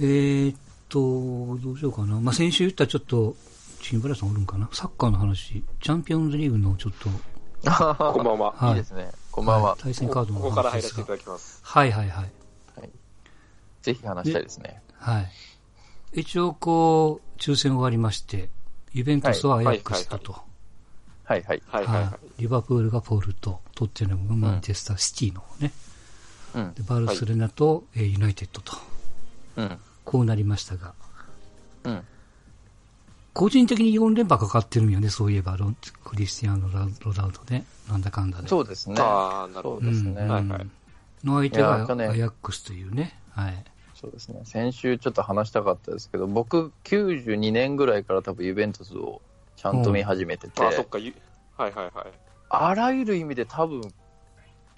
えー、っと、どうしようかな。まあ、先週言ったちょっと、チームブラさんおるんかなサッカーの話、チャンピオンズリーグのちょっと、こんばんは。はいいいですね。こんばんは。はい対戦カードのここから入らせていただきます。はいはいはい。ぜひ話したいですね。はい。一応こう、抽選終わりまして、ユベントスはアヤックスだと。はいはい。はいはいはい。リバプールがポルト、トッテナムがマンチェスターシティの方ね。うん。でバルセロナと、えーユナイテッドと、うん。こうなりましたが、うん。個人的に4連覇かかってるんよね、そういえば、ロンクリスティアーノ・ロナウドで、なんだかんだで。そうですね。ああ、なるほど。そうですね。んはいはいの相手がアヤックスというね。はい。そうですね。先週ちょっと話したかったですけど、僕、92年ぐらいから多分ユベントスをちゃんと見始めてて、あ、そっか。ゆはいはいはい。あらゆる意味で多分、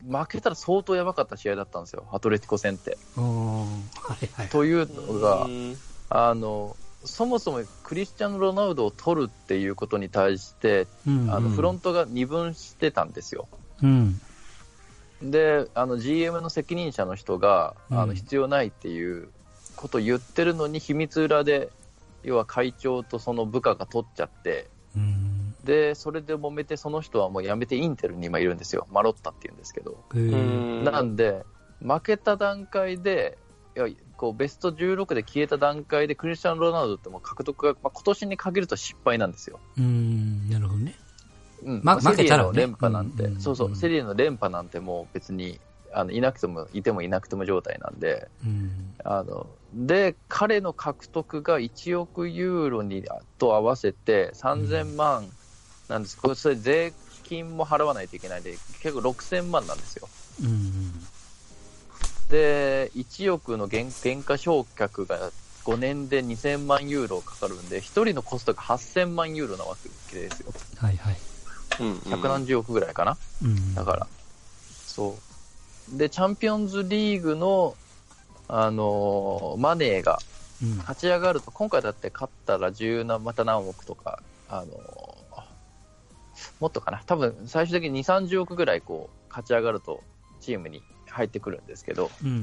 負けたら相当やばかった試合だったんですよ、アトレティコ戦って。はいはい。というのがあの、そもそもクリスチャン・ロナウドを取るっていうことに対して、うんあのフロントが二分してたんですよ。うん。で、あの GM の責任者の人が、あうんの必要ないっていうことを言ってるのに、秘密裏で、要は会長とその部下が取っちゃって、うん。で、それで揉めて、その人はもう辞めてインテルに今いるんですよ。マロッタっていうんですけど。なんで、負けた段階で、いやこうベスト16で消えた段階で、クリスチャン・ロナウドってもう獲得が、まあ、今年に限ると失敗なんですよ。うん、なるほどね。うんまセリエ負けたらねの連覇なんて、うんそうそうう、んセリエの連覇なんてもう別にあのいなくてもいてもいなくても状態なんで、うん。あので彼の獲得が1億ユーロにと合わせて3000万なんです、これそれ税金も払わないといけないんで、結構6000万なんですよ。うん。で、1億の原原価償却が5年で2000万ユーロかかるんで、1人のコストが8000万ユーロなわけですよ。はいはい。うん百何十億ぐらいかな？うん。だから、そう。で、チャンピオンズリーグの、あのーマネーがうん。勝ち上がると、今回だって勝ったら10な、また何億とか、あのーもっとかな。多分、最終的に2、30億ぐらい、こう、勝ち上がると、チームに入ってくるんですけど、うん。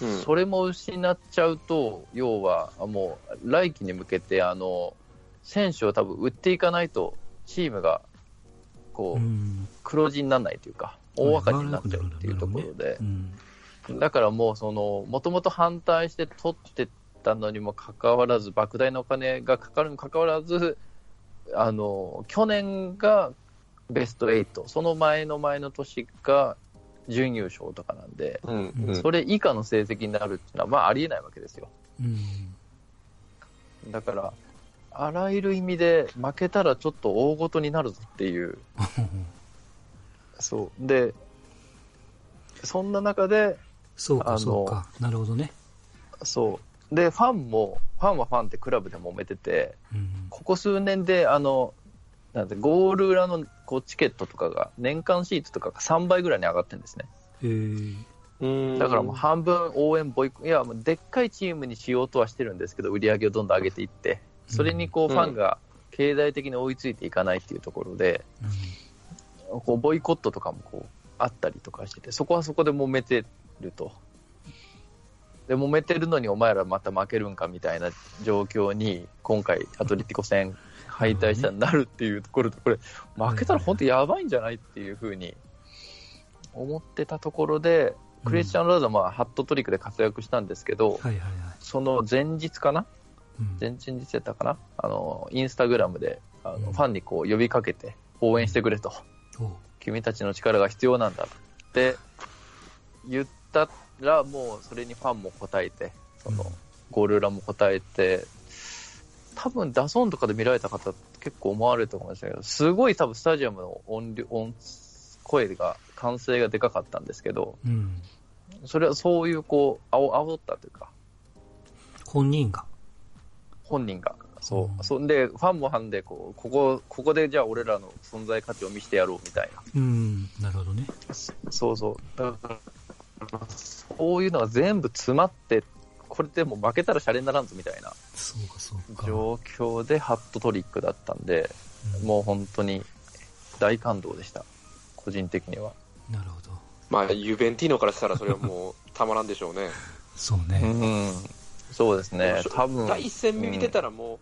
うんそれも失っちゃうと、要は、もう、来季に向けて、あの、選手を多分売っていかないと、チームが、こう、うん。黒字にならないというか、大赤字になっちゃうっていうところでう、ん。だからもう、その、もともと反対して取ってたのにもかかわらず、莫大なお金がかかるにもかかわらず、あの、去年がベスト8、その前の前の年が準優勝とかなんで、うんうんそれ以下の成績になるっていうのは、まあ、ありえないわけですよ。うん。だから、あらゆる意味で負けたらちょっと大ごとになるぞっていう、そう。で、そんな中で、そうか、そうか。なるほどね。そう。で、ファンも、ファンはファンってクラブで揉めてて、うん。ここ数年で、あの、なんて、ゴール裏のこうチケットとかが、年間シートとかが3倍ぐらいに上がってるんですね。だからもう半分応援ボイコ、いや、もうでっかいチームにしようとはしてるんですけど、売り上げをどんどん上げていって、それにこう、うんファンが経済的に追いついていかないっていうところで、うこうボイコットとかもこうあったりとかしてて、そこはそこで揉めてると。で、揉めてるのにお前らまた負けるんかみたいな状況に、今回、アトレティコ戦敗退したらなるっていうところで、これ、負けたら本当やばいんじゃないっていうふうに思ってたところで、クリスチャン・ロナウドはまあハットトリックで活躍したんですけど。その前日かな？うん。前々日やったかな？あの、インスタグラムで、あのうん。ファンにこう呼びかけて応援してくれと。君たちの力が必要なんだって言ったら、もうそれにファンも答えて、そのゴール裏も答えて、多分ダゾーンとかで見られた方結構思われると思うんですけど、すごい多分スタジアムの音量、音声が、歓声がでかかったんですけど、うん。それはそういうこう、あお、煽ったというか、本人が？本人が。そうう。んそんで、ファンもファンで、こう、ここ、ここでじゃあ俺らの存在価値を見せてやろうみたいな。うん。なるほどね。そうそう。だから、そういうのが全部詰まって、これでもう負けたらシャレにならんぞみたいなそうか、そうか。状況でハットトリックだったんで、うんもう本当に大感動でした。個人的には。なるほど。まあ、ユベンティーノからしたらそれはもうたまらんでしょうね。そううね。ん。そうですね、多分第一戦見てたらも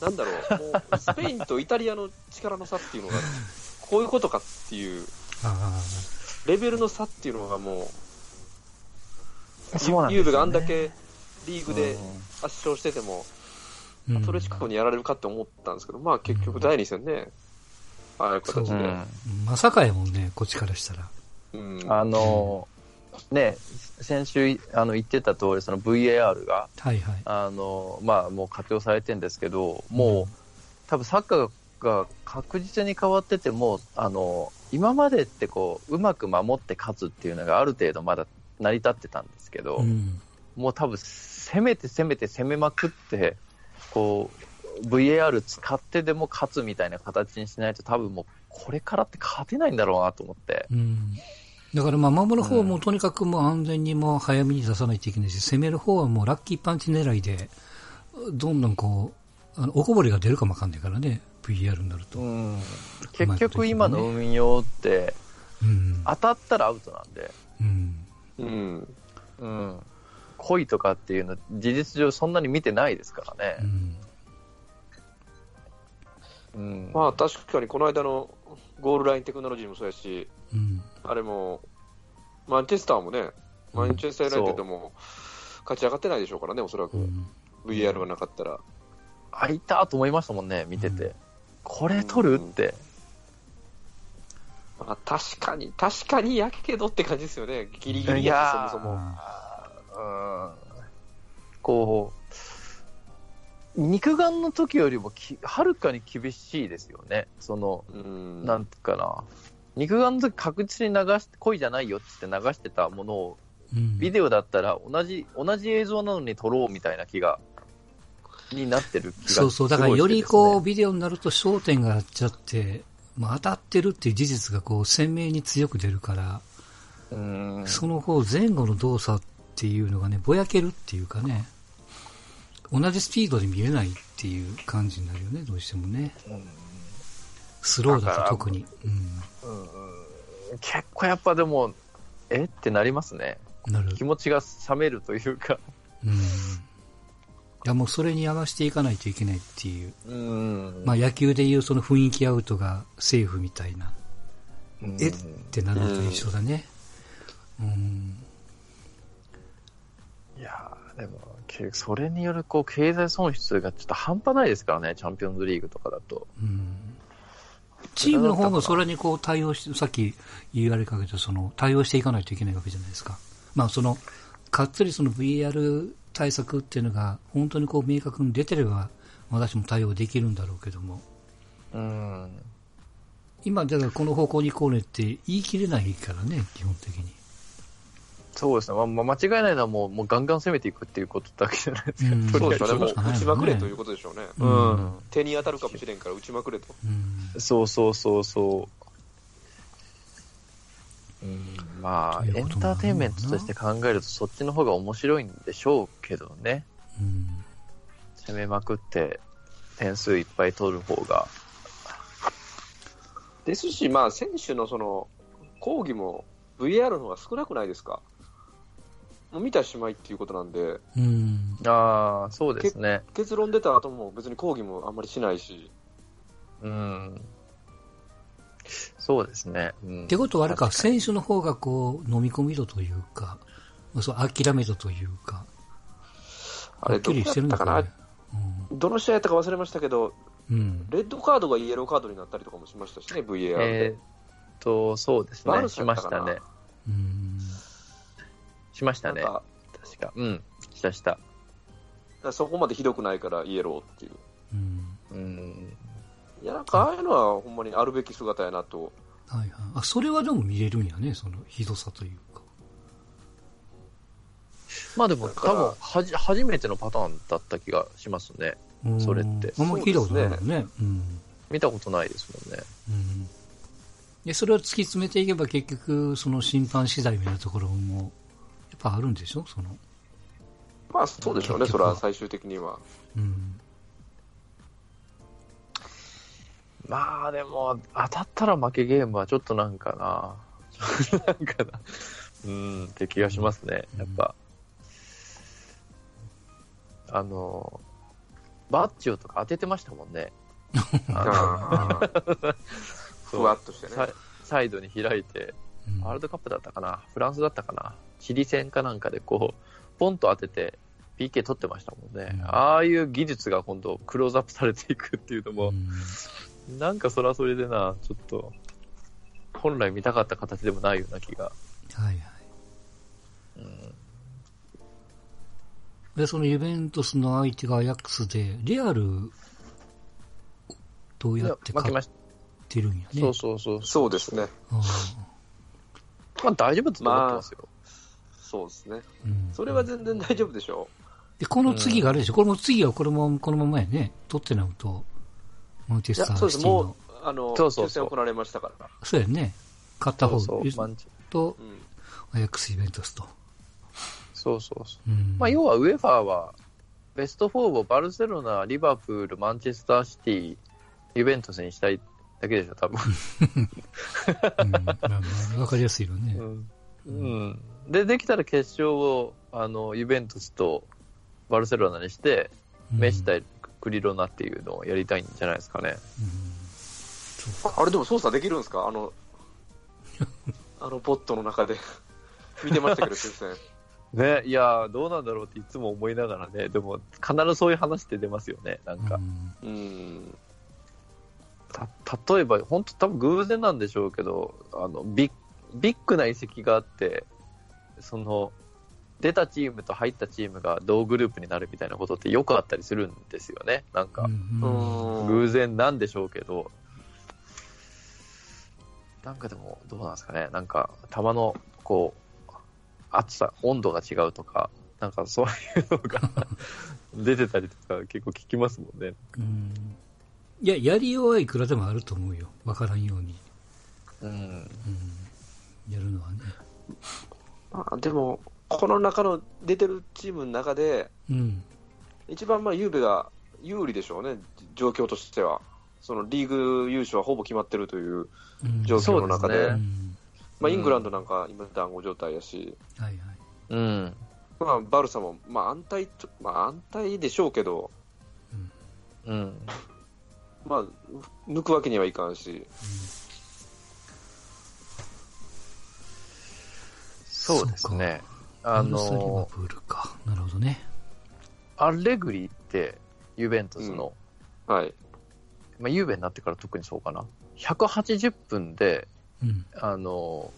う、なんだろう、もうスペインとイタリアの力の差っていうのが、こういうことかっていう、あレベルの差っていうのがもう、そうなんですよねゆうべがあんだけリーグでうん圧勝してても、あ。アトレチコにやられるかって思ったんですけど、まあ結局第2戦ね、ああいう形で。うんうんまさかやもんね、こっちからしたら。うんあの、ね、先週あの言ってた通り、その VAR が、はいはい。あの、まあ、もう活用されてるんですけど、もう、多分サッカーが確実に変わってても、あの、今までってこう、うまく守って勝つっていうのがある程度まだ成り立ってたんですけど、うん。もう多分攻めて攻めて攻めまくって、こう、VAR 使ってでも勝つみたいな形にしないと多分もうこれからって勝てないんだろうなと思って。うん。だからまあ守る方もとにかくもう安全にもう早めに出さないといけないし、攻める方はもうラッキーパンチ狙いで、どんどんこう、あの、おこぼれが出るかもわかんないからね、VR になると。うん、結局今の運用ってうん。当たったらアウトなんで、うん。うん。うん、恋とかっていうの事実上そんなに見てないですからね。うん。うん、まあ確かにこの間のゴールラインテクノロジーもそうやし、うん。あれも、マンチェスターもね、マンチェスターユナイテッドも勝ち上がってないでしょうからね、おそらく。うん VR がなかったら。あ、いたと思いましたもんね、見てて。これ取る？って。まあ、確かに、確かにやけどって感じですよね。ギリギリやそもそも。うんこう、肉眼の時よりもきはるかに厳しいですよね。その、うん。なんていうかな。肉眼の時確実に流して、恋じゃないよって言って流してたものを、うん。ビデオだったら同じ、同じ映像なのに撮ろうみたいな気が、になってる気がそうそう。だからよりこ、いうビデオになると焦点があっちゃって、まあ、当たってるっていう事実がこう鮮明に強く出るから、その方前後の動作っていうのがね、ぼやけるっていうかね、同じスピードで見れないっていう感じになるよね、どうしてもね。スローだと特に。うん。結構やっぱでも、え？ってなりますね。気持ちが冷めるというか。うん。いやもうそれに合わせていかないといけないっていう。うんまあ野球でいうその雰囲気アウトがセーフみたいな。うんえ？ってなるのと一緒だね。うん。いやーでも、けそれによるこう経済損失がちょっと半端ないですからね、チャンピオンズリーグとかだと。うん。チームの方もそれにこう対応して、さっき言われかけたその対応していかないといけないわけじゃないですか。まあその、かっつりその VR 対策っていうのが本当にこう明確に出てれば私も対応できるんだろうけども、うん。今だからこの方向に行こうねって言い切れないからね、基本的に。そうですね。まあ、まあ間違いないのはもう、もうガンガン攻めていくっていうことだけじゃないですか。うんそうでしょうね。もう打ちまくれということでしょうね。うん。手に当たるかもしれんから打ちまくれと。うん。そうそうそうそう。うん、まあ、エンターテインメントとして考えると、そっちの方が面白いんでしょうけどね。うん。攻めまくって、点数いっぱい取る方が。ですし、まあ、選手のその、抗議も VR の方が少なくないですか？もう見たしまいっていうことなんで、うん。ああ、そうですね。結論出た後も別に抗議もあんまりしないし、うん。そうですね。うん、ってことはあれか、選手の方がこう、飲み込み度というか、まあそう、諦め度というか、あれ、どこやった。かな？どの試合やったか忘れましたけど、うん。うん。レッドカードがイエローカードになったりとかもしましたしね、VAR えで。ーっと、そうですね。しましたね。うん。しましたね。確か。うん。したした。そこまでひどくないからイエローっていう。うん。うん。いや、なんかああいうのはほんまにあるべき姿やなと。はいはい。あ、それはでも見れるんやね、そのひどさというか。まあでも、多分はじ、初めてのパターンだった気がしますね。うんそれってあんまり聞いたことないもんね。うん。見たことないですもんね。うん。で、それを突き詰めていけば結局、その審判次第みたいなところも、やっぱあるんでしょ？その。まあそうでしょうね、それは最終的には。うん。まあでも、当たったら負けゲームはちょっとなんかな。なんかな。うん、って気がしますね。やっぱ。あの、バッジョとか当ててましたもんね。ふわっとしてねのサイ。サイドに開いて、うんワールドカップだったかな、フランスだったかな、チリ戦かなんかでこう、ポンと当てて、PK 取ってましたもんね。うんああいう技術が今度、クローズアップされていくっていうのも、うんなんかそれはそれでな、ちょっと、本来見たかった形でもないような気が。はいはい。うんで、そのユベントスの相手がアヤックスで、レアル、どうやって勝ってるんやね。そうそうそう。そうですね。あまあ大丈夫だと思ってますよ。そうですね。ーうんそれは全然大丈夫でしょで、この次があれでしょ、これも次はこれも、このままやね。トッテナムと、マンチェう。いや、スタそうです。ーシティのもう。、あの、そうそうそう抽選行われましたから。そうやね。勝った方そうそうマンチとう、ん。アヤックスイベントスと。そうそうそう。うん。まあ、要はウェファーは、ベスト4をバルセロナ、リバプール、マンチェスターシティ、ユベントスにしたいだけでしょ、多分。うんわかりやすいよね。うん。うん。で、できたら決勝を、あの、ユベントスとバルセロナにして、うんメッシ対クリロナっていうのをやりたいんじゃないですかね。うんか。あれでも操作できるんですか？あの、あのボットの中で。見てましたけど、抽選。ね、いやー、どうなんだろうっていつも思いながらね、でも、必ずそういう話って出ますよね、なんか。うんうん。た例えば、本当多分偶然なんでしょうけど、あの、ビッビッグな遺跡があって、その、出たチームと入ったチームが同グループになるみたいなことってよくあったりするんですよね。なんか、うんうん偶然なんでしょうけど、なんかでも、どうなんですかね。なんか、球の、こう、熱さ、温度が違うとか、なんかそういうのが 出てたりとか結構聞きますもんね。うんいや、やりようはいくらでもあると思うよ。わからんように。うん。うん。やるのはね。あでも、この中の出てるチームの中で、うん。一番まあ、ゆうべが有利でしょうね、状況としては。そのリーグ優勝はほぼ決まってるといううん状況の中で、そうですねうんまあ、イングランドなんか今、団子状態やし、はいはい。うん。まあ、バルサも、まあ、安泰と、まあ、安泰でしょうけど、うん。まあ、抜くわけにはいかんし、そうですね。ああの、ールか。なるほどね。アレグリって、ユベントスの、はい。まあ、ユーベになってから特にそうかな。180分で、うん。あの、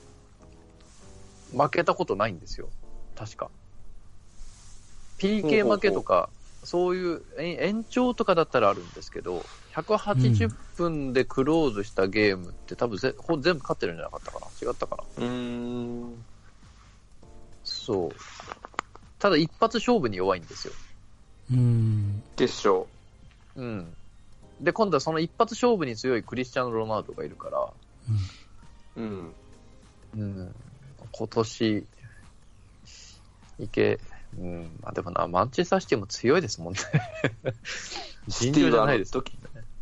負けたことないんですよ。確か。PK 負けとか、そういう延延長とかだったらあるんですけど、180分でクローズしたゲームって多分ぜほ全部勝ってるんじゃなかったかな違ったかなうーん。そう。ただ一発勝負に弱いんですよ。うん。決勝。うん。で、今度はその一発勝負に強いクリスチャン・ロナウドがいるから、うん。うん、今年、いけ、うん、まあでもな、マンチェスターシティも強いですもんね。尋常じゃないです、ドキ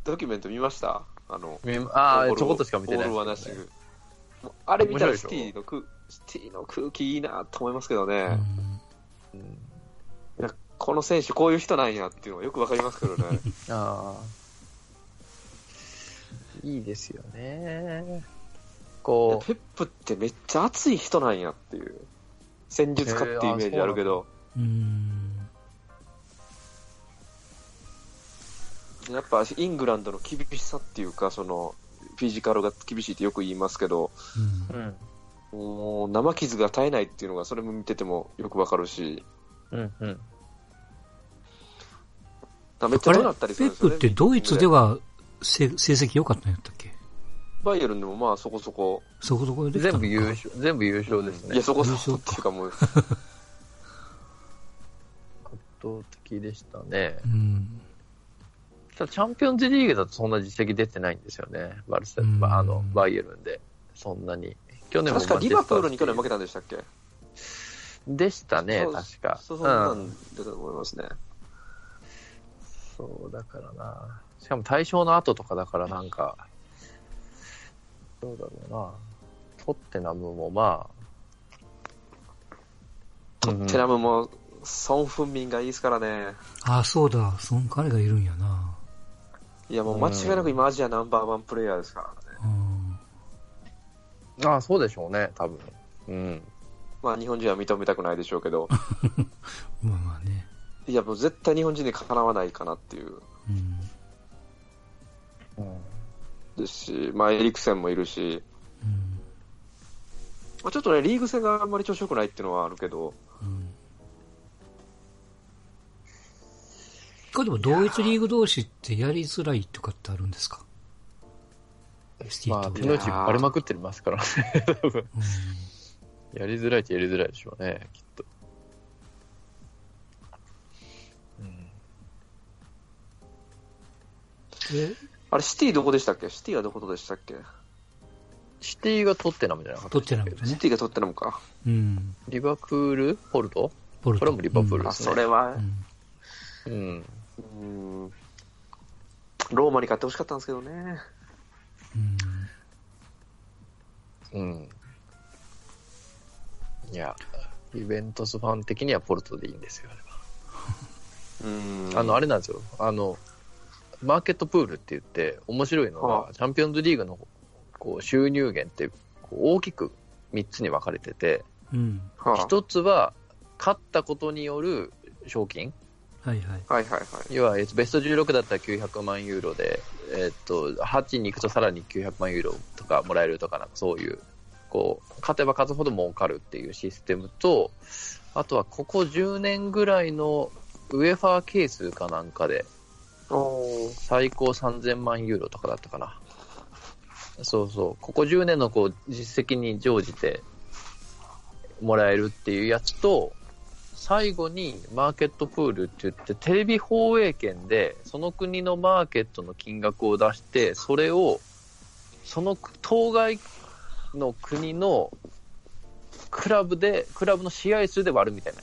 ドキュメント見ました？あの、みああ、ちょこっとしか見てないボールはなしあれ見たらシティの空シティの空気いいなと思いますけどね、うんうんいやこの選手こういう人なんやっていうのがよくわかりますけどね。ああ。いいですよね。こペップってめっちゃ熱い人なんやっていう。戦術家っていうイメージあるけど、うん。やっぱイングランドの厳しさっていうか、その、フィジカルが厳しいってよく言いますけど、うん、もう生傷が絶えないっていうのが、それも見ててもよくわかるし、うん、うん。めっちゃあれ怒鳴ったりすペッるんですよね。プってドイツでは成成績良かったんやったっけ？バイエルンでもまあそこそこ、そこそこで全部優勝、全部優勝ですね。いや、そこそこっていうかもう、圧倒的でしたね。うん。ただチャンピオンズリーグだとそんな実績出てないんですよね。バルセうんまあ、あの、バイエルンで。そんなに。去年も確かリバプールに去年負けた。たんでしたっけ？でしたね、そう確か。そうそうなうんんだと思いますね。そう、だからな。しかも対象の後とかだからなんか、どうだろうな。トッテナムもまあ、トッテナムもソン・フンミンがいいですからね。ああ、そうだ。その彼がいるんやな。いや、もう間違いなく今アジアナンバーワンプレイヤーですからね。うん。ああ、そうでしょうね、多分。うん。まあ日本人は認めたくないでしょうけど、まあまあね。いやもう絶対日本人にかなわないかなっていう。うん。うんですし、まあエリクセンもいるし、うん。まあ、ちょっとね、リーグ戦があんまり調子良くないっていうのはあるけど、うん。これでも同一リーグ同士ってやりづらいとかってあるんですか？まあ、手の内バレまくってますからね。やりづらいっちゃやりづらいでしょうね、きっと。うんえ、あれシティどこでしたっけ？シティはどことでしたっけ？シティがトッテナムじゃなかった取ってな。シティが取ってるのか。うん。リバプール？ポルト？ポルト。これもリバプールあ、ですねそれはう、ん。うん。うん、ローマに勝ってほしかったんですけどね。うん。うん。いや、イベントスファン的にはポルトでいいんですよ、あれは。うん。あの、あれなんですよ。あの、マーケットプールって言って、面白いのはが、チャンピオンズリーグのこう収入源ってこう大きく3つに分かれてて、うん。はあ1つは、勝ったことによる賞金。はいはい。はいはいはい。要は、えっとベスト16だったら900万ユーロで、えっと、8に行くとさらに900万ユーロとかもらえるとか、なんかそういう、こう、勝てば勝つほど儲かるっていうシステムと、あとはここ10年ぐらいのウエファー係数かなんかで、最高3000万ユーロとかだったかな。そうそう。ここ10年のこう実績に乗じてもらえるっていうやつと、最後にマーケットプールって言って、テレビ放映権でその国のマーケットの金額を出して、それをその当該の国のクラブで、クラブの試合数で割るみたいな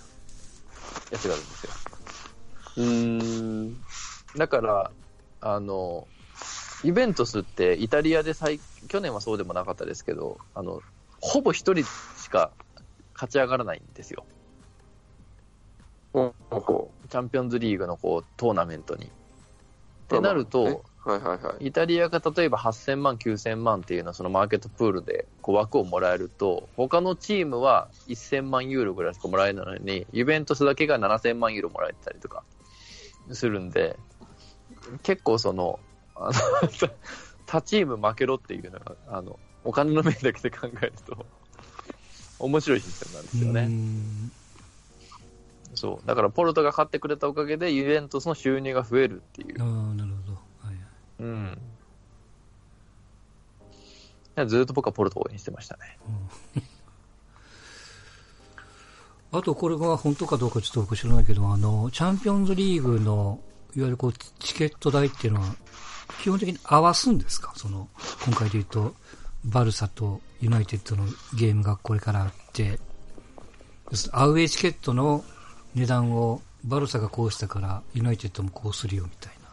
やつがあるんですよ。うん。だから、あの、イベントスってイタリアで最、去年はそうでもなかったですけど、あの、ほぼ一人しか勝ち上がらないんですよ。チャンピオンズリーグのこうトーナメントに。っうてなると、ねはいはいはい。イタリアが例えば8000万、9000万っていうのはそのマーケットプールでこう枠をもらえると、他のチームは1000万ユーロぐらいしかもらえないのに、イベントスだけが7000万ユーロもらえたりとかするんで、結構その、あの他チーム負けろっていうのが、あの、お金の面だけで考えると、面白いシステムなんですようね。んそう。だからポルトが勝ってくれたおかげで、イベントスの収入が増えるっていうああ、。なるほど。はいはい。うん。ずっと僕はポルトを応援してましたね。あと、これが本当かどうかちょっと僕知らないけど、あの、チャンピオンズリーグの、いわゆるこう、チケット代っていうのは、基本的に合わすんですか？その、今回で言うと、バルサとユナイテッドのゲームがこれからあって、アウェイチケットの値段をバルサがこうしたから、ユナイテッドもこうするよみたいな。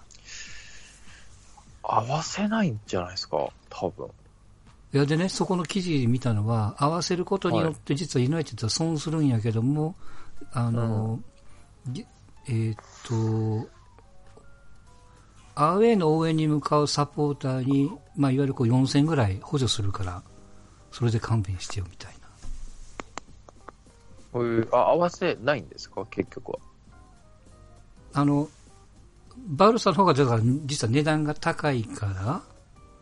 合わせないんじゃないですか、多分。いやでね、そこの記事見たのは、合わせることによって実はユナイテッドは損するんやけども、あの、ぎえーっと、アウェーの応援に向かうサポーターに、まあ、いわゆるこう4000ぐらい補助するから、それで勘弁してよみたいな。こういうあ合わせないんですか、結局は。あの、バルサの方がだから実は値段が高いか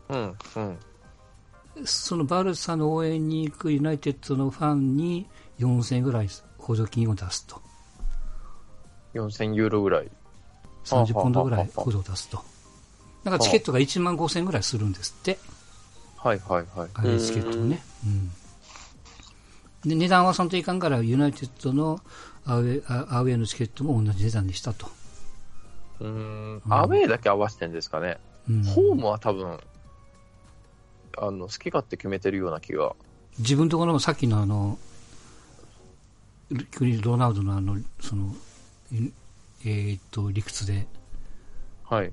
ら、うん、うん。そのバルサの応援に行くユナイテッドのファンに4000円ぐらい補助金を出すと。4000ユーロぐらい。30ポンドぐらい補助を出すと。だからチケットが1万5000円ぐらいするんですって。はいはいはい。チケットをね。うん。で、値段合わさんといかんから、ユナイテッドのアウェアウェイのチケットも同じ値段にしたと。うーん、アウェーだけ合わせてんですかね。うん、ホームは多分、あの、好き勝手決めてるような気が。自分ところもさっきのあの、クリロナウドのあの、その、いえーっと、理屈ではい。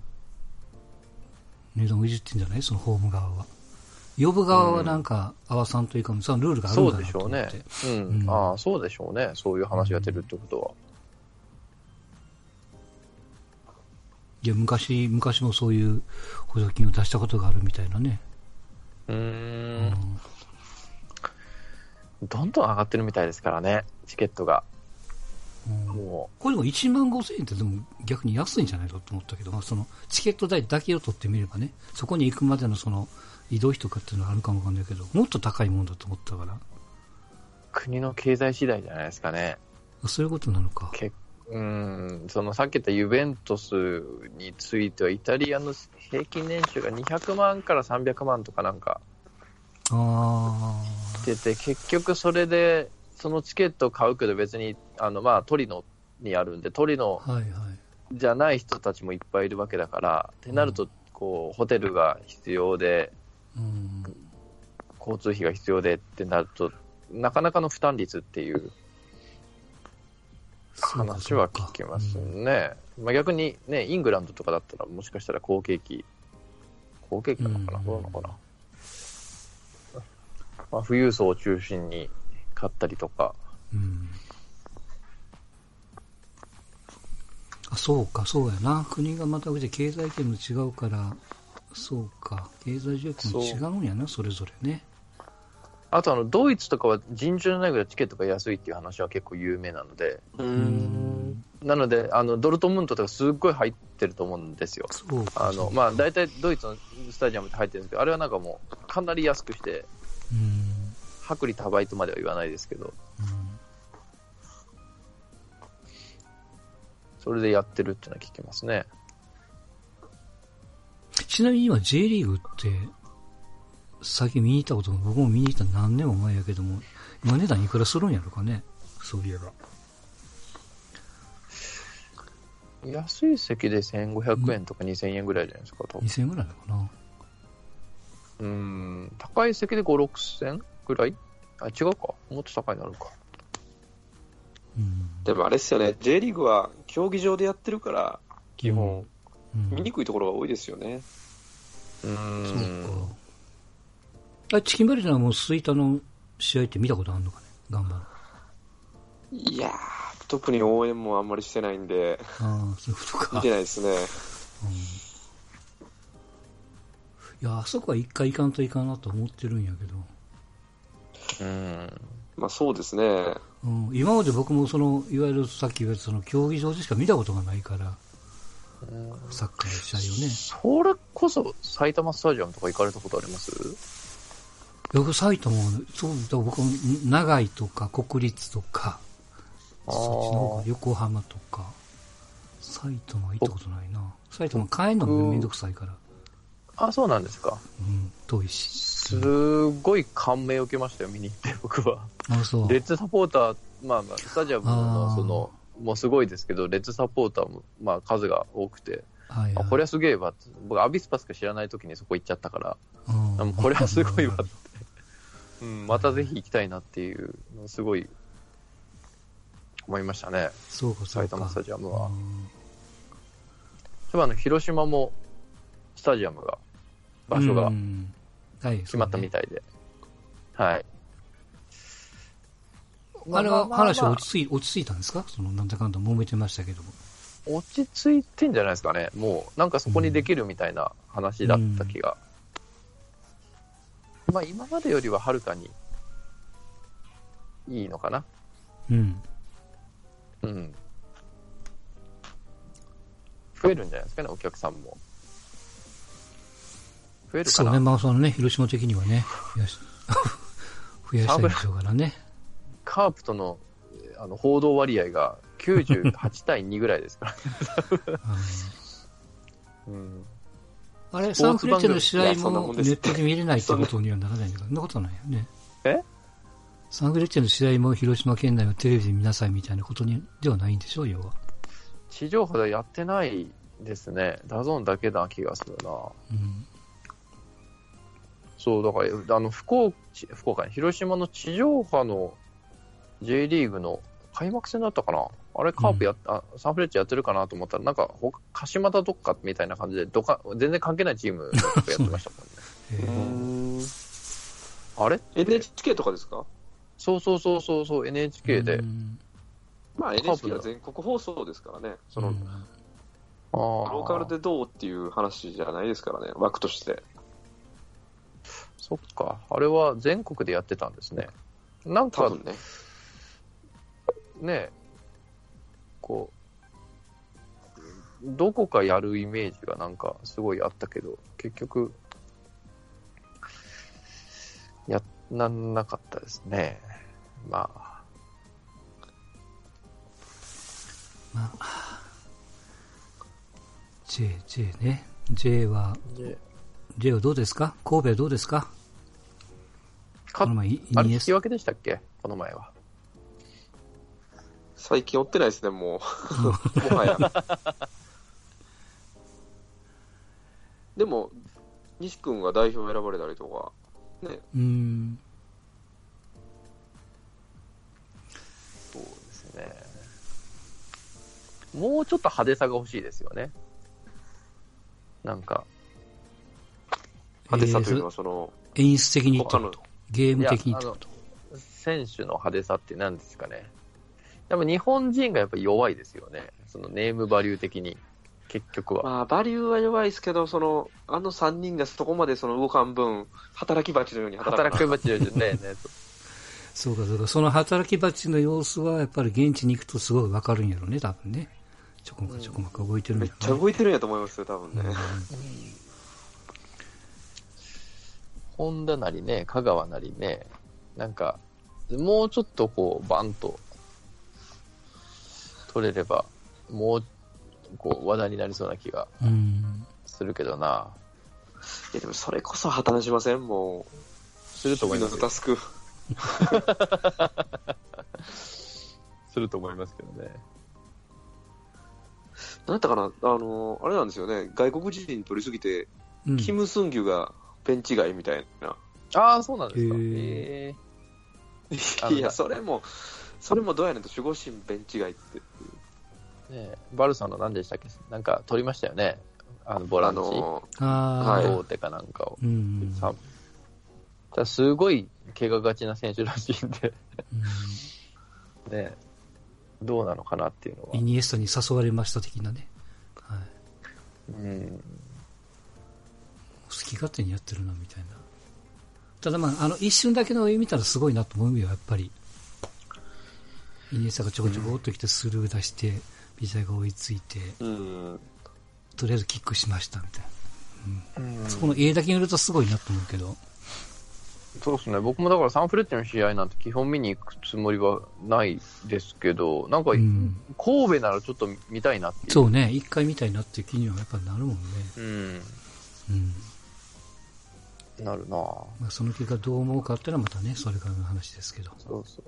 値段をいじってんじゃない？そのホーム側は。呼ぶ側はなんか、阿、波、さんというか、そのルールがあるんだなと思ってそうでしょうね。ああ、そうでしょうね。そういう話が出るってことは。いや、昔、昔もそういう補助金を出したことがあるみたいなね。うん,うん、どんどん上がってるみたいですからね、チケットが。もうこれでも1万5000円ってでも逆に安いんじゃないかと思ったけど、そのチケット代だけを取ってみればね、そこに行くまでのその移動費とかっていうのはあるかもわかんないけど、もっと高いもんだと思ったから、う、国の経済次第じゃないですかね。そういうことなのか。けうん、そのさっき言ったユベントスについては、イタリアの平均年収が200万から300万とかなんかあ出て、結局それで、そのチケットを買うけど別に、あの、まあ、トリノにあるんで、トリノあ、はいはい。じゃない人たちもいっぱいいるわけだから、ってなると、こう、ホテルが必要で、うん。交通費が必要でってなると、なかなかの負担率っていう話は聞きますね。まあ、逆にね、イングランドとかだったら、もしかしたら好景気、好景気なのかな、うんどうなのかな？まあ、富裕層を中心に買ったりとか、うんうんあ、そうか、そうやな。国がまたで経済圏も違うから、そうか。経済状況も違うんやな、それぞれね。あとあの、ドイツとかは尋常ないぐらいチケットが安いっていう話は結構有名なので、うう。ん。なので、あの、ドルトムントとかすっごい入ってると思うんですよ。あの、まあ、大体ドイツのスタジアムって入ってるんですけど、あれはなんかもう、かなり安くして、うん。薄利多売とまでは言わないですけど、うんそれでやってるっていうのは聞きますね。ちなみに今 J リーグって、最近見に行ったことも、僕も見に行った何年も前やけども、今値段いくらするんやろかね？そういえば。安い席で1500円とか2000円ぐらいじゃないですか、多分。2000円ぐらいなのかな。うん、高い席で5、6000ぐらい？あ、違うか。もっと高いのあるか。うん。でもあれですよね、J リーグは競技場でやってるから、基本、うん見にくいところが多いですよね。うそうん。か。あ、チキンバレーはもう吹田の試合って見たことあるのかね？ガンバの。いやー、特に応援もあんまりしてないんで、ああ、そういうことか。見てないですね。うんいや、あそこは一回行かんといかんなと思ってるんやけど。うん。まあそうですね。うん、今まで僕もその、いわゆるさっき言われたその競技場でしか見たことがないから、サッカーの試合をね。それこそ埼玉スタジアムとか行かれたことあります？僕、埼玉は、そう、だ僕も、長井とか国立とか、そっちの方が横浜とか、埼玉行ったことないな。埼玉帰るのもめんどくさいから、あ、そうなんですか。うん、遠いし。すごい感銘を受けましたよ、見に行って、僕は。あ、そう。レッツサポーター、まあまあ、スタジアムあのーその、もうすごいですけど、レッツサポーターも、まあ数が多くて、はいはい、あこれはすげえわ僕アビスパしか知らない時にそこ行っちゃったから、うん、これはすごいわって、うん、またぜひ行きたいなっていうのすごい思いましたね、そうか。埼玉スタジアムは。うん。そうあの、広島もスタジアムが、場所が決まったみい。たいで、はい。あれは話落ち着い落ち着いたんですか？その、なんだかんだ揉めてましたけども。落ち着いてんじゃないですかね。もう、なんかそこにできるみたいな話だった気が。まあ、今までよりははるかにいいのかな。うん。うん。増えるんじゃないですかね、お客さんも。増えるかな。そうね、まあそのね、広島的にはね、増やし、増やしたいでしょうからね。カープとのあの報道割合が98対2ぐらいですから。うん、あれ、サンフレッチェの試合もネットで見れないってことにはならないんだから、そんなことないよね。え？サンフレッチェの試合も広島県内のテレビで見なさいみたいなことにではないんでしょう、要は。地上波でやってないですね。ダゾーンだけな気がするな。うん。そう、だから、あの、福岡、福岡ね、広島の地上波の J リーグの開幕戦だったかな？あれ、カープやっ、あサンフレッチェやってるかなと思ったら、なんか、鹿島だどっかみたいな感じで、どか、全然関係ないチームやってましたもんね。えーあれ？NHK とかですか？そうそうそうそうそう、NHK で。うんまあカープ NHK だは全国放送ですからね。その、うんロローカルでどうっていう話じゃないですからね、枠として。そっか。あれは全国でやってたんですね。なんか多分ね。ね、こう、どこかやるイメージがなんかすごいあったけど、結局、やらなかったですね。まあ、まあ、J、J ね。J は、で J はどうですか？神戸はどうですか？かこの前、イあれニエス引き分けでしたっけ？この前は。最近追ってないですね、もう。もはや。でも、西君が代表選ばれたりとか、ね、うーん。そうですね。もうちょっと派手さが欲しいですよね。なんか、派手さというのは、その、演出的にってこと？ゲーム的にってこと？選手の派手さって何ですかね？やっぱ日本人がやっぱ弱いですよね。そのネームバリュー的に。結局は。まあ、バリューは弱いですけど、その、あの3人がそこまでその動かん分、働き蜂のように働く。働くばちよねね。そうか、そうか。その働き蜂の様子は、やっぱり現地に行くとすごいわかるんやろね、多分ね。ちょこまかちょこまか動いてるんめっやろね。ちゃ動いてるんやと思いますよ、多分ね。本田なりね、香川なりね、なんか、もうちょっとこう、バンと、取れれば、もう、こう、話題になりそうな気が。するけどな。いや、でもそれこそ破綻しません？もう。すると思いますタスク。すると思いますけどね。なんだったかな、あの、あれなんですよね、外国人取りすぎて、うんキム・スンギュがベンチ外みたいな。ああ、そうなんですか。へへあのいや、それも、それもどうやねんと守護神ベンチ外って。えねバルサの何でしたっけ？なんか取りましたよね。あの、ボラあンチ。の、ああ、はい大手かなんかを。うん。すごい怪我がちな選手らしいんで、うんね、どうなのかなっていうのはイ。ニエスタに誘われました的なね。はい。うん。好き勝手にやってるな、みたいな。ただまあ、あの、一瞬だけの絵見たらすごいなと思うよ、やっぱり。イニエスタがちょこちょこっと来てスルー出して、ビジャーが追いついて、うん。とりあえずキックしました、みたいうんな。そこの絵だけ見るとすごいなと思うけど。そうですね。僕もだからサンフレッチェの試合なんて基本見に行くつもりはないですけど、なんかうん。神戸ならちょっと見たいなっていう。そうね、一回見たいなっていう気にはやっぱなるもんね。うん。うん。なるなぁまあ、その結果どう思うかっていうのはまたね、それからの話ですけど。そうそう。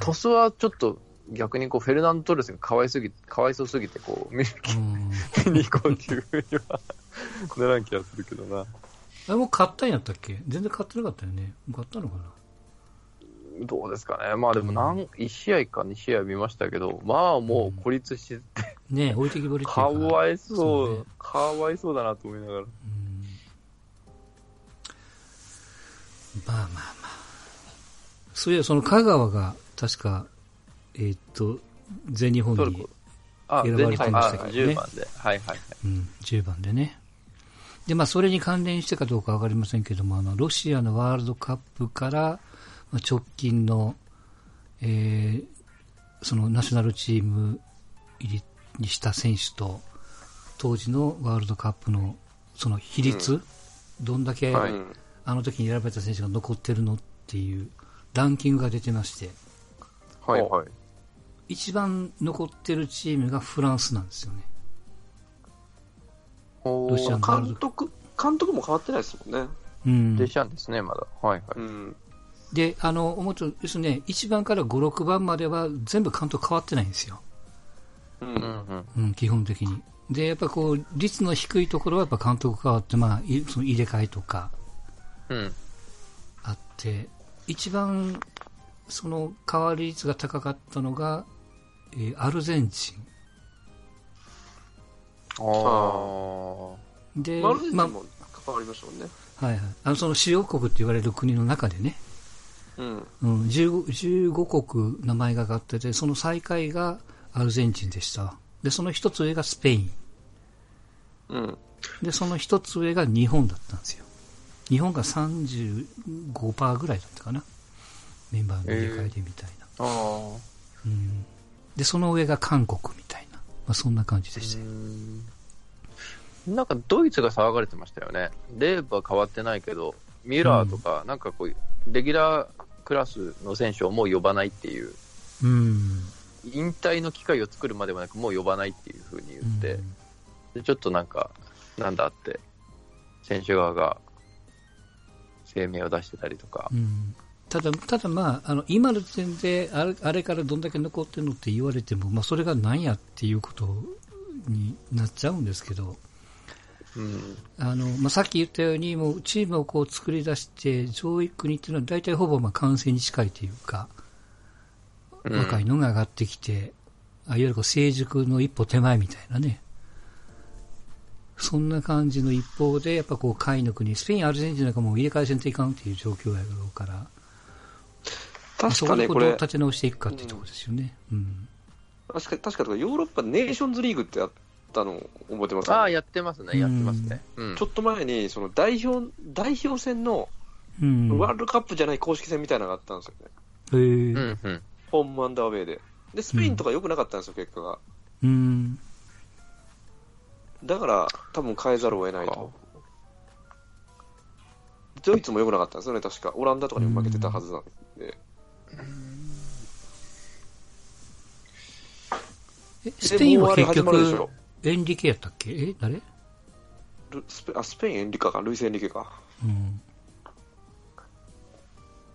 トスはちょっと逆にこうフェルナンド・トレスがかわいすぎかわいそうすぎてこう見に行こうっていうふうにはならん気がするけどな。あれもう買ったんやったっけ？全然買ってなかったよね。買ったのかな？どうですかね。まあでも何、1試合か2試合見ましたけど、まあもう孤立してて、ねえ、置いてきぼりっていうかわいそう、そうね。かわいそうだなと思いながら。うん。まあまあまあ。そういや、その香川が、確か、えーっと、全日本に選ばれてましたけどね全日本あ10番で。はいはいはい。うん、10番でね。で、まあ、それに関連してかどうかわかりませんけども、あの、ロシアのワールドカップから、まあ直近の、えーそのナショナルチーム入りにした選手と、当時のワールドカップの、その比率、どんだけ、はい。あの時に選ばれた選手が残ってるのっていうランキングが出てまして、はいはい。一番残ってるチームがフランスなんですよね。ロシアの監督、監督も変わってないですもんね。うん。デシャンですね、まだ。はいはい。うん。で、あの、思うと、要するにね、1番から5、6番までは全部監督変わってないんですよ。う。うんんうん。うん、基本的に。で、やっぱこう、率の低いところはやっぱ監督変わって、まあ、いその入れ替えとかうん。あって、一番、その変わり率が高かったのが、えーアルゼンチああ。ン。で、マルゼンチンまも変わりましたもんね。あ、はいはい。あの、その主要国って言われる国の中でね、うん。うん、15, 15国名前が上がってて、その最下位がアルゼンチンでした。で、その一つ上がスペイン。うん。で、その一つ上が日本だったんですよ。日本が35%ぐらいだったかな。メンバーの入れ替えでみたいな。あうん。で、その上が韓国みたいな。まあ、そんな感じでしたよ。なんかドイツが騒がれてましたよね。レーブは変わってないけど、ミュラーとか、なんかこう、レギュラークラスの選手をもう呼ばないっていう、うん。引退の機会を作るまでもなく、もう呼ばないっていうふうに言って、でちょっとなんか、なんだって、選手側が声明を出してたりとかう。ん。ただ、ただまあ、あの、今の時点で、あれあれからどんだけ残ってるのって言われても、まあ、それが何やっていうことになっちゃうんですけど、うん。あの、まあ、さっき言ったように、もうチームをこう作り出して、上位国っていうのは大体ほぼまあ完成に近いというか、うん若いのが上がってきて、あいわゆるこう成熟の一歩手前みたいなね。そんな感じの一方で、やっぱこう、下位の国、スペイン、アルゼンチンなんかもう入れ替えせんといかんっていう状況やろうから、まあ確そこでかね、これ、立て直していくかっていうところですよね。うん。確か、確かとかヨーロッパネーションズリーグってやったの覚えてます？ああ、やってますね、やってますね。うんちょっと前に、その代表、代表戦のうん。ワールドカップじゃない公式戦みたいなのがあったんですよね。へえうんうん。ホームアンダーウェイで。で、スペインとか良くなかったんですよ、結果が。うん。だから、多分変えざるを得ないと。ドイツも良くなかったんですよね、確か。オランダとかにも負けてたはずなんで。えスペインは結でもうあれ始まるでし局ょ、エンリケやったっけ？え誰？ルスペあスペイン、エンリカか、ルイス・エンリケか。うん。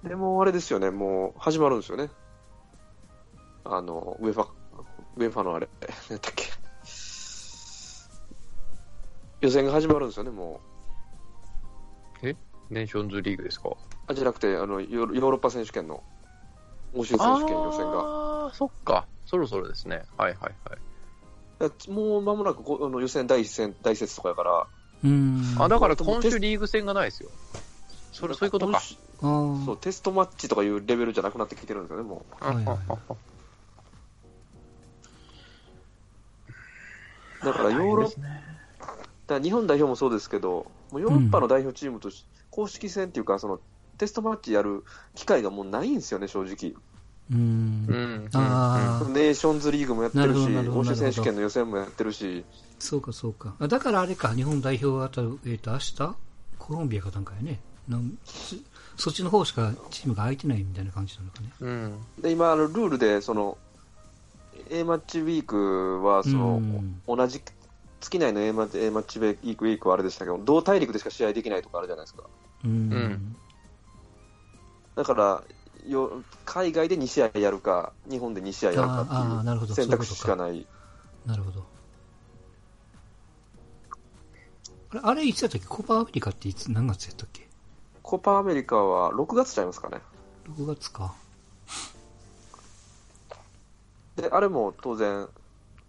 でもあれですよね、もう始まるんですよね。あの、ウェファ、ウェファのあれ、何だっけ。予選が始まるんですよね、もネーションズリーグですか？う。あ、じゃなくて、あの、ヨーヨーロッパ選手権の、欧州選手権予選が。ああ、そっか。そろそろですね。はいはいはい。だもう間もなくこあの予選第一戦、大節とかやから、うん。あ、だから今週リーグ戦がないですよ。それ、そういうことか。そう、テストマッチとかいうレベルじゃなくなってきてるんですよね、もはいはいあう。だからヨーロッパ、だから日本代表もそうですけど、もうヨーロッパの代表チームとし、公式戦っていうか、その、テストマッチやる機会がもうないんですよね、正直。うんう。ん。ああ、ネーションズリーグもやってるし、欧州選手権の予選もやってるし、そうかそうか。あだからあれか、日本代表は当たる、えっ、と、明日？コロンビアかなんかやね。なんそそっちの方しかチームが空いてないみたいな感じなのかね。うん。で今、あのルールで、その、A マッチウィークは、その、うん同じ月内の A マッチ A マッチウィークウィークはあれでしたけど、同大陸でしか試合できないとかあるじゃないですか。うん。うんだから、よ海外で2試合やるか、日本で2試合やるかっていう選択肢しかない。なるほど。あれ、あれいつやったっけ？コパアメリカっていつ、何月やったっけ？コパアメリカは6月ちゃいますかね。?6 月か。で、あれも当然、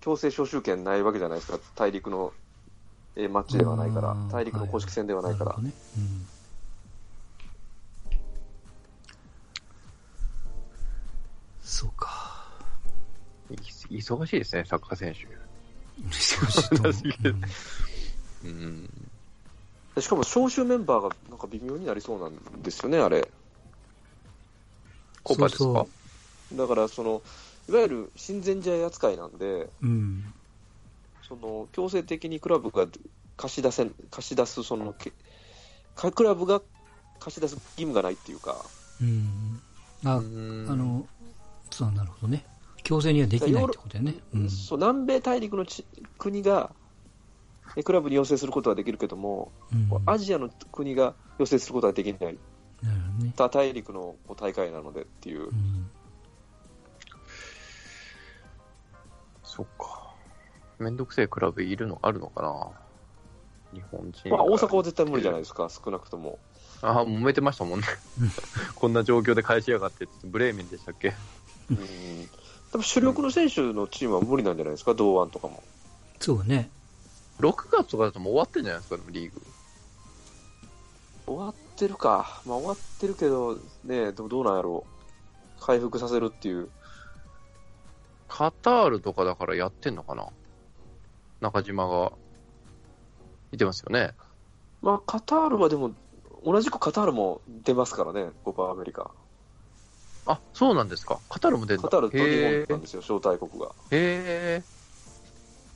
強制招集権ないわけじゃないですか。大陸の A マッチではないから大陸の公式戦ではないから。るほどね。うん。忙しいですね、サッカー選手。忙しいと思ううんうん。でしかも招集メンバーがなんか微妙になりそうなんですよね、あれ。コパですか？そうそだから、その、いわゆる親善試合扱いなんで、ううん。その強制的にクラブが貸し出せ貸し出すそのけかクラブが貸し出す義務がないっていうか、うん。あ、うんあの、そうなるほどね。強制にはできないってことだよね。うん。そう南米大陸のち国がえクラブに要請することはできるけども、うんアジアの国が要請することはできない、なるほどね。他大陸のこう大会なのでっていうう、ん。そっか。めんどくせえクラブいるの、あるのかな？日本人。まあ、大阪は絶対無理じゃないですか、少なくとも。ああ、揉めてましたもんね。こんな状況で返しやがってって、ブレーメンでしたっけ？うん多分主力の選手のチームは無理なんじゃないですか、同案とかも。そうね。?6 月とかだともう終わってんじゃないですか、でもリーグ。終わってるか、まあ、終わってるけど、ね、どどうなんやろう、回復させるっていう。カタールとかだからやってんのかな？中島がいてますよね？まあ、カタールはでも、同じくカタールも出ますからね、コパアメリカ。あ、そうなんですか。カタールも出るんだカタールと日へ本なんですよ、招待国が。え。へ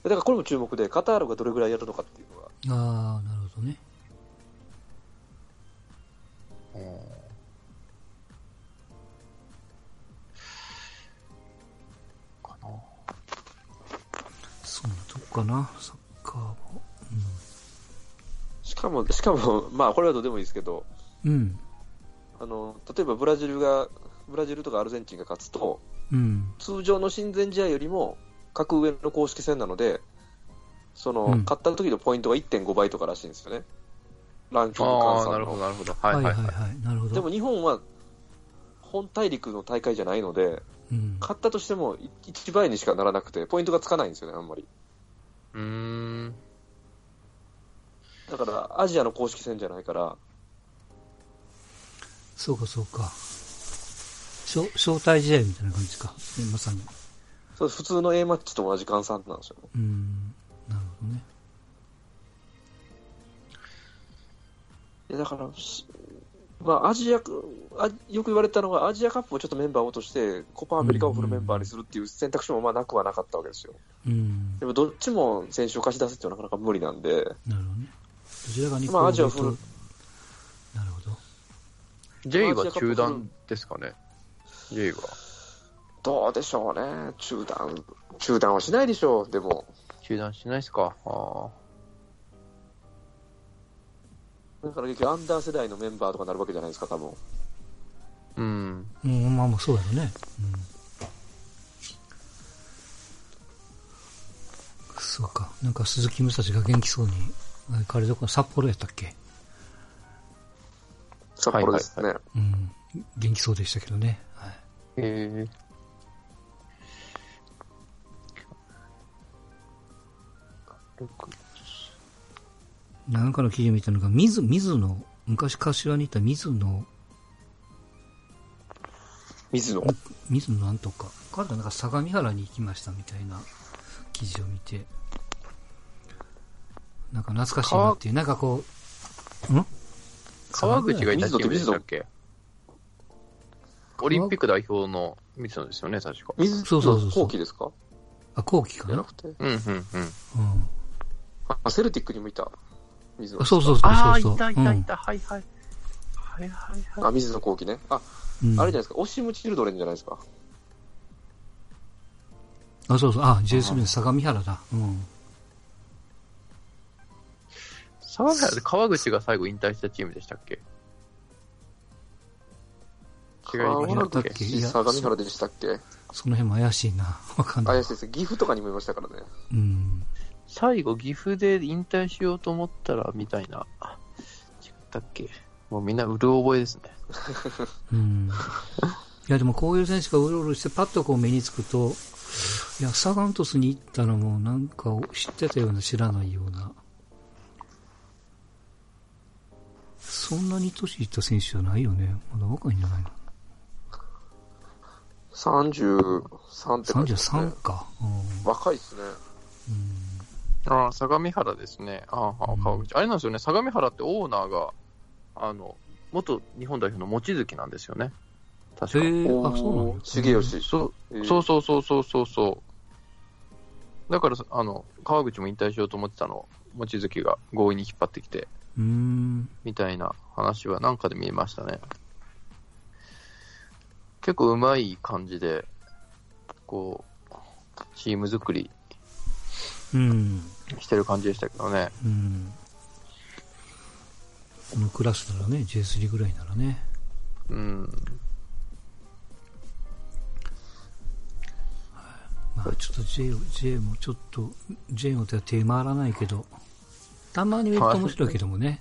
だからこれも注目で、カタールがどれぐらいやるのかっていうのが。ああ、なるほどね。え。かな。そんなとこかな、サッカーも。しかも、しかも、まあ、これはどうでもいいですけど、うん。うん。あの、例えばブラジルが、ブラジルとかアルゼンチンが勝つと、うん。通常の親善試合よりも、格上の公式戦なので、その、うん勝った時のポイントが1.5倍とからしいんですよね。ランキング換算なるほど、の。なるほど。はいはいはい。はい。なるほど。でも日本は、本大陸の大会じゃないので、うん。勝ったとしても1倍にしかならなくて、ポイントがつかないんですよね、あんまり。うーん。だから、アジアの公式戦じゃないから、そうか、そうか。招招待試合みたいな感じか。ねまさに。そう普通の A マッチと同じ換算なんですよ。うん。なるほどね。いやだから、しまあ、アジアあ、よく言われたのが、アジアカップをちょっとメンバーを落として、コパアメリカをフルメンバーにするっていう選択肢もまあなくはなかったわけですよ。うん。でも、どっちも選手を貸し出すっていうのはなかなか無理なんで、なるほどね。どちらが日まあアジアフルなるほど。J は中断ですかね。J は。どうでしょうね、中断、中断はしないでしょう、でも、中断しないですか？あだから結局、アンダー世代のメンバーとかなるわけじゃないですか、多分ーうん。うん、まあまあそうやろね。うん。そうか。なんか鈴木武蔵が元気そうに、あれ彼どこ札幌やったっけ？札幌ですね。うん。元気そうでしたけどね。はい。へえ。なんかの記事見たのが、水、水野、昔柏にいた水野、水野？水野なんとか、彼がなんか相模原に行きましたみたいな記事を見て、なんか懐かしいなっていう、なんかこう、ん川口がいたチームでしたっ水け？オリンピック代表の水野ですよね、確か。水そうそうそうそう野後期ですかあ、後期かなじゃなくて。うん、うん、うん。うん。あ、セルティックにもいた。水野。あそうそうそうああ、そうそう。いたいたいた、はいはい。はいはいはい。あ、水野後期ね。あ、うん。あれじゃないですか。オシムチルドレンじゃないですか。あ、そうそう。あ、JSB の相模原だ。うん。相模原で川口が最後引退したチームでしたっけ違いましたっけ？相模原でしたっけ？その辺も怪しいな。わかんない怪。しいですね。岐阜とかにもいましたからね。うん。最後、岐阜で引退しようと思ったら、みたいな。あ違ったっけ？もうみんなうる覚えですね。うん。いや、でもこういう選手がうろうろして、パッとこう目につくと、いや、サガン鳥栖に行ったのもなんか知ってたような知らないような。そんなに年いった選手じゃないよね。まだ若いんじゃないの？33って感じですね。?33 か。うん若いっすね。ああ、相模原ですね。ああ、うん川口。あれなんですよね、相模原ってオーナーが、あの、元日本代表の望月なんですよね。確か。へえ、おあ、そうな重吉。そうえーそうそうそうそうそうそう。だから、あの、川口も引退しようと思ってたのを、望月が強引に引っ張ってきて、うーん。みたいな話はなんかで見えましたね。結構うまい感じで、こう、チーム作りうん。してる感じでしたけどね。うん。このクラスならね、J3 ぐらいならね。うん。まあちょっと J, J もちょっと、J の手は手回らないけど、たまに見ると面白いけどもね。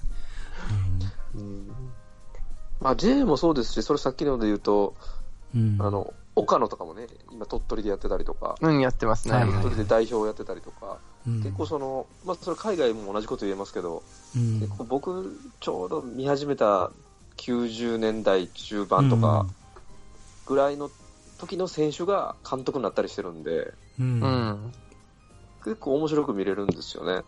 まあ J もそうですし、それさっきので言うと、あの、岡野とかもね、今鳥取でやってたりとか、うん、やってますね。鳥取で代表をやってたりとか、うん、結構その、まあそれ海外も同じこと言えますけど、うん、結構僕、ちょうど見始めた90年代中盤とかぐらいの時の選手が監督になったりしてるんで、うん。結構面白く見れるんですよね。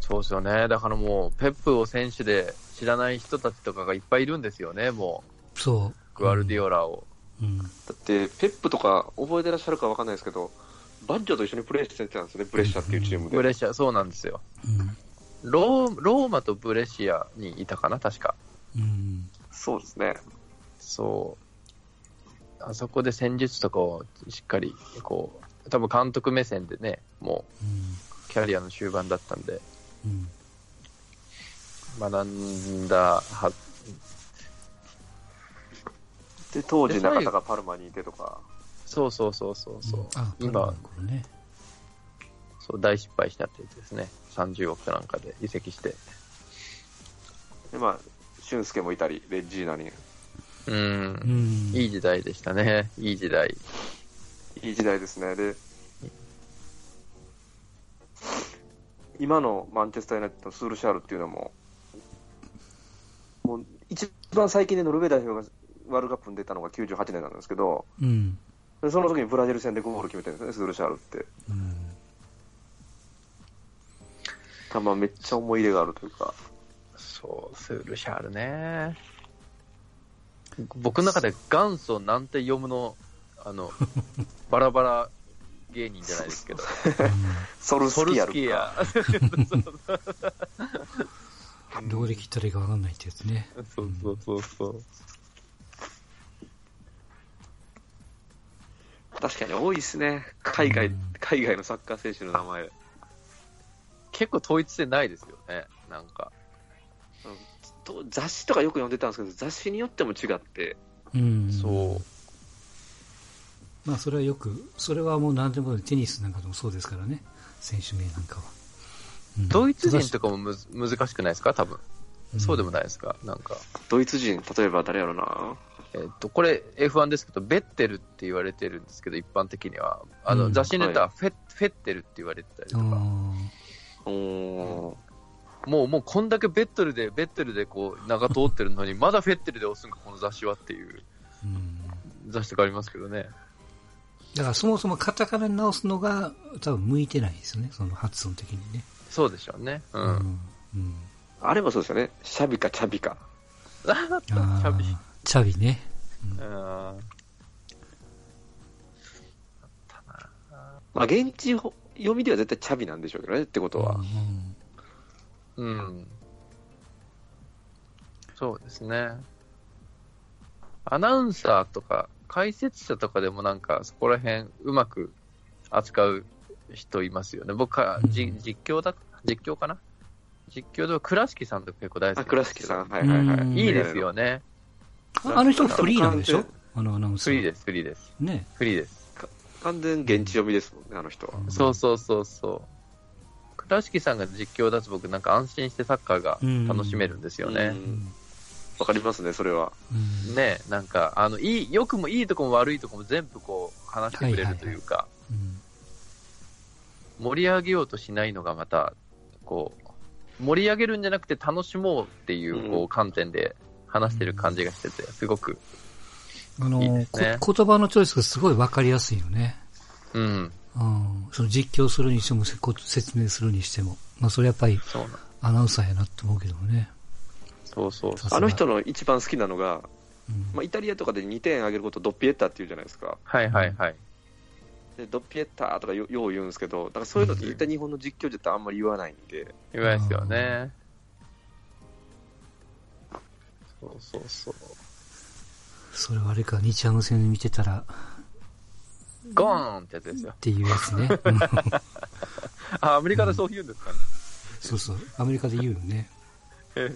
そうですよね。だからもう、ペップを選手で知らない人たちとかがいっぱいいるんですよね、もそう。う。グアルディオラを。うん。だって、ペップとか覚えてらっしゃるかわかんないですけど、バッジョと一緒にプレーしてたんですよね、ブレッシアっていうチームで。ブレッシア、そうなんですよ。うん。ローローマとブレシアにいたかな、確か。うん。そうですね。そう。あそこで戦術とかをしっかり、こう、多分監督目線でね、もうん。うキャリアの終盤だったんで、うん。学んだはで、当時中田がパルマにいてとか、そうそうそうそうそう。あ、今今、これね。そう、大失敗したってやつですね。30億なんかで移籍して。で、まあ、俊介もいたり、レッジーナに、うんう。ん。いい時代でしたね。いい時代。いい時代ですね。で、今のマンチェスター・ユナイテッドのスールシャールっていうのも、もう一番最近でノルウェー代表がワールドカップに出たのが98年なんですけど、うん。でその時にブラジル戦でゴール決めてるんですね、スールシャールって。うん。たまめっちゃ思い入れがあるというか、そう、スールシャールね。僕の中で元祖なんて読むの、あの、バラバラ芸人じゃないですけど、ソ ルソルスキヤルスキヤ。どこで切ったらいいかわかんないってやつね。そうそうそうそう。確かに多いですね。海外、うん海外のサッカー選手の名前。結構統一性ないですよね、なんか。と雑誌とかよく読んでたんですけど、雑誌によっても違って、うん。そう。まあ、それはよく、それはもう何でもテニスなんかでもそうですからね。選手名なんかは。うんドイツ人とかもむず難しくないですか？多分。うんそうでもないですか？なんか。ドイツ人、例えば誰やろな。えっと、これ F1 ですけど、ベッテルって言われてるんですけど、一般的には。あの、うん雑誌によってはフェ,、フェッテルって言われてたりとあか。もう、もうこんだけベッテルで、ベッテルでこう、名が通ってるのに、まだフェッテルで押すんか、この雑誌はっていう。雑誌とかありますけどね。だからそもそもカタカナに直すのが多分向いてないですよね。その発音的にね。そうでしょうね。うん。うん。うん。あれもそうですよね。シャビかチャビか。チャビ。チャビね。うんまあ、現地ほ読みでは絶対チャビなんでしょうけどね、ってことは。うんうん。そうですね。アナウンサーとか、解説者とかでもなんか、そこら辺うまく扱う人いますよね。僕は、じうん実況だ、実況かな？実況では倉敷さんとか結構大好あ、き。倉敷さん。はいはいはうんい。いいですよね。ああの人フリーなんでしょ？完あのアナウンサー。フリーです、フリーです。ね。フリーです。完全現地読みですもんね、あの人は。うんそうそうそうそう。倉敷さんが実況だと僕なんか安心してサッカーが楽しめるんですよね。わかりますね、それは。うんねなんか、あの、いい、良くもいいとこも悪いとこも全部こう、話してくれるというか、うん盛り上げようとしないのがまた、こう、盛り上げるんじゃなくて楽しもうっていう、こうんう、観点で話してる感じがしてて、すごく、あのいいですねこ言葉のチョイスがすごいわかりやすいよね。うん、うん。その実況するにしても、説明するにしても。まあ、それやっぱりアナウンサーやなって思うけどもね。そうそうあの人の一番好きなのが、うんまあ、イタリアとかで2点あげることをドッピエッタって言うじゃないですか。はいはいはい。でドッピエッタとかよよう言うんですけど、だからそういうのって絶対日本の実況じゃあんまり言わないんで、言わないですよね。そうそうそう。それはあれか、日ハム戦見てたら、ゴーンってやつですよっ。ていうやつね。う んあ、アメリカでそう言うんですかね。そうそう。アメリカで言うよね。はい。